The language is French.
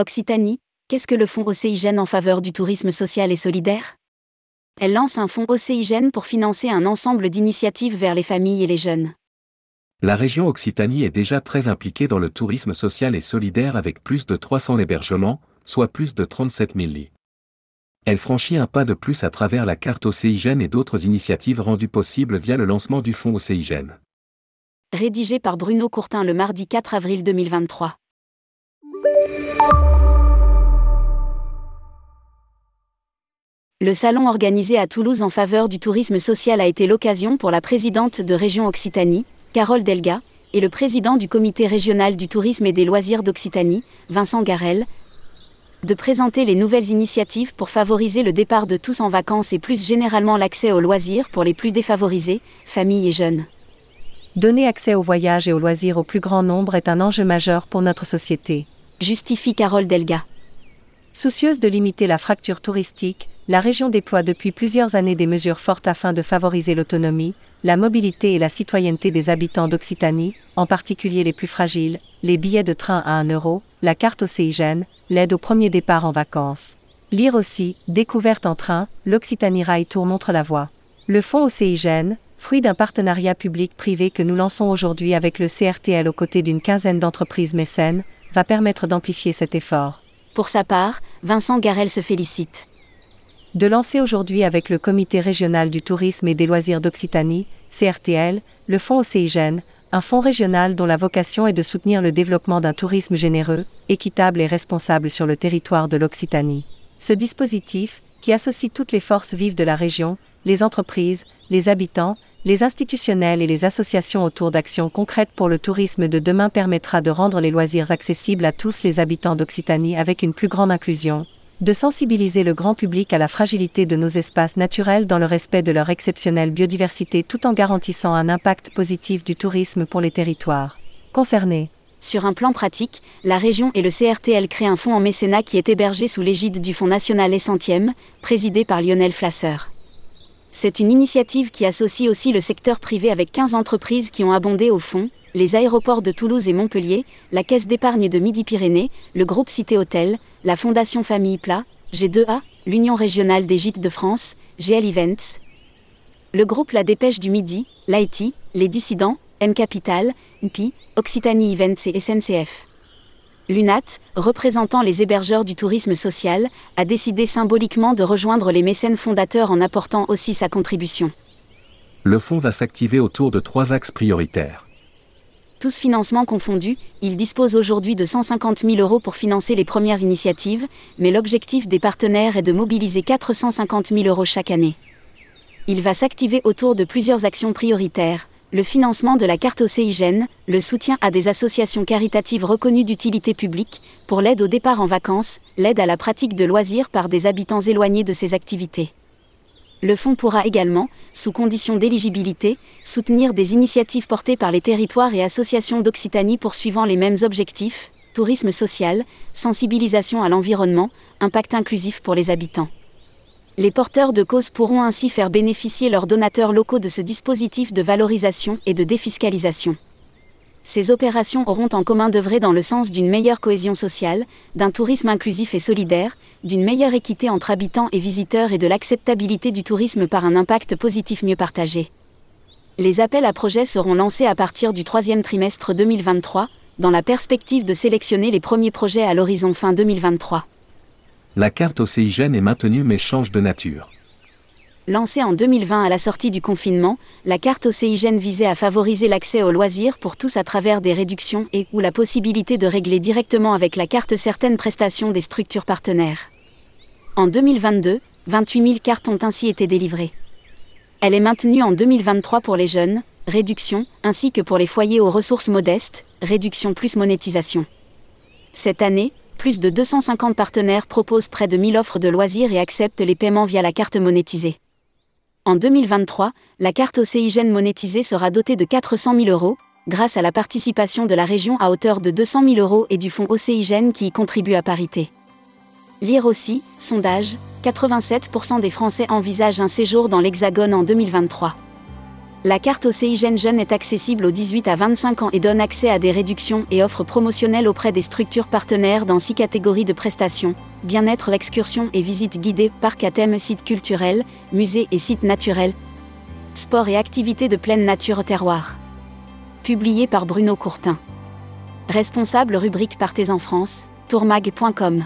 Occitanie, qu'est-ce que le fonds Océigène en faveur du tourisme social et solidaire? Elle lance un fonds Océigène pour financer un ensemble d'initiatives vers les familles et les jeunes. La région Occitanie est déjà très impliquée dans le tourisme social et solidaire avec plus de 300 hébergements, soit plus de 37 000 lits. Elle franchit un pas de plus à travers la carte Océigène et d'autres initiatives rendues possibles via le lancement du fonds Océigène. Rédigé par Bruno Courtin le mardi 4 avril 2023. Le salon organisé à Toulouse en faveur du tourisme social a été l'occasion pour la présidente de Région Occitanie, Carole Delga, et le président du comité régional du tourisme et des loisirs d'Occitanie, Vincent Garel, de présenter les nouvelles initiatives pour favoriser le départ de tous en vacances et plus généralement l'accès aux loisirs pour les plus défavorisés, familles et jeunes. Donner accès au voyage et aux loisirs au plus grand nombre est un enjeu majeur pour notre société. Justifie Carole Delga. Soucieuse de limiter la fracture touristique, la région déploie depuis plusieurs années des mesures fortes afin de favoriser l'autonomie, la mobilité et la citoyenneté des habitants d'Occitanie, en particulier les plus fragiles, les billets de train à 1 euro, la carte océigène, l'aide au premier départ en vacances. Lire aussi, découverte en train, l'Occitanie Rail Tour montre la voie. Le fonds océigène, fruit d'un partenariat public-privé que nous lançons aujourd'hui avec le CRTL aux côtés d'une quinzaine d'entreprises mécènes, va permettre d'amplifier cet effort. Pour sa part, Vincent Garel se félicite de lancer aujourd'hui avec le Comité régional du tourisme et des loisirs d'Occitanie, CRTL, le Fonds Océigène, un fonds régional dont la vocation est de soutenir le développement d'un tourisme généreux, équitable et responsable sur le territoire de l'Occitanie. Ce dispositif, qui associe toutes les forces vives de la région, les entreprises, les habitants, les institutionnels et les associations autour d'actions concrètes pour le tourisme de demain permettra de rendre les loisirs accessibles à tous les habitants d'Occitanie avec une plus grande inclusion, de sensibiliser le grand public à la fragilité de nos espaces naturels dans le respect de leur exceptionnelle biodiversité tout en garantissant un impact positif du tourisme pour les territoires concernés. Sur un plan pratique, la région et le CRTL créent un fonds en mécénat qui est hébergé sous l'égide du Fonds national et centième, présidé par Lionel Flasseur. C'est une initiative qui associe aussi le secteur privé avec 15 entreprises qui ont abondé au fonds, les aéroports de Toulouse et Montpellier, la Caisse d'épargne de Midi-Pyrénées, le groupe Cité Hôtel, la Fondation Famille Plat, G2A, l'Union régionale des gîtes de France, GL Events, le groupe La Dépêche du Midi, l'IT, les Dissidents, M Capital, UPI, Occitanie Events et SNCF. L'UNAT, représentant les hébergeurs du tourisme social, a décidé symboliquement de rejoindre les mécènes fondateurs en apportant aussi sa contribution. Le fonds va s'activer autour de trois axes prioritaires. Tous financements confondus, il dispose aujourd'hui de 150 000 euros pour financer les premières initiatives, mais l'objectif des partenaires est de mobiliser 450 000 euros chaque année. Il va s'activer autour de plusieurs actions prioritaires, le financement de la carte océigène, le soutien à des associations caritatives reconnues d'utilité publique, pour l'aide au départ en vacances, l'aide à la pratique de loisirs par des habitants éloignés de ces activités. Le fonds pourra également, sous condition d'éligibilité, soutenir des initiatives portées par les territoires et associations d'Occitanie poursuivant les mêmes objectifs, tourisme social, sensibilisation à l'environnement, impact inclusif pour les habitants. Les porteurs de cause pourront ainsi faire bénéficier leurs donateurs locaux de ce dispositif de valorisation et de défiscalisation. Ces opérations auront en commun d'œuvrer dans le sens d'une meilleure cohésion sociale, d'un tourisme inclusif et solidaire, d'une meilleure équité entre habitants et visiteurs et de l'acceptabilité du tourisme par un impact positif mieux partagé. Les appels à projets seront lancés à partir du troisième trimestre 2023, dans la perspective de sélectionner les premiers projets à l'horizon fin 2023. La carte océigène est maintenue mais change de nature. Lancée en 2020 à la sortie du confinement, la carte océigène visait à favoriser l'accès aux loisirs pour tous à travers des réductions et ou la possibilité de régler directement avec la carte certaines prestations des structures partenaires. En 2022, 28 000 cartes ont ainsi été délivrées. Elle est maintenue en 2023 pour les jeunes, réduction, ainsi que pour les foyers aux ressources modestes, réduction plus monétisation. Cette année, plus de 250 partenaires proposent près de 1000 offres de loisirs et acceptent les paiements via la carte monétisée. En 2023, la carte océigène monétisée sera dotée de 400 000 euros, grâce à la participation de la région à hauteur de 200 000 euros et du fonds océigène qui y contribue à parité. Lire aussi, sondage, 87% des Français envisagent un séjour dans l'Hexagone en 2023. La carte OCIGEN Jeune est accessible aux 18 à 25 ans et donne accès à des réductions et offres promotionnelles auprès des structures partenaires dans six catégories de prestations bien-être, excursions et visites guidées, parcs à thème, sites culturels, musées et sites naturels, sport et activités de pleine nature terroir. Publié par Bruno Courtin. Responsable rubrique Partez en France, tourmag.com.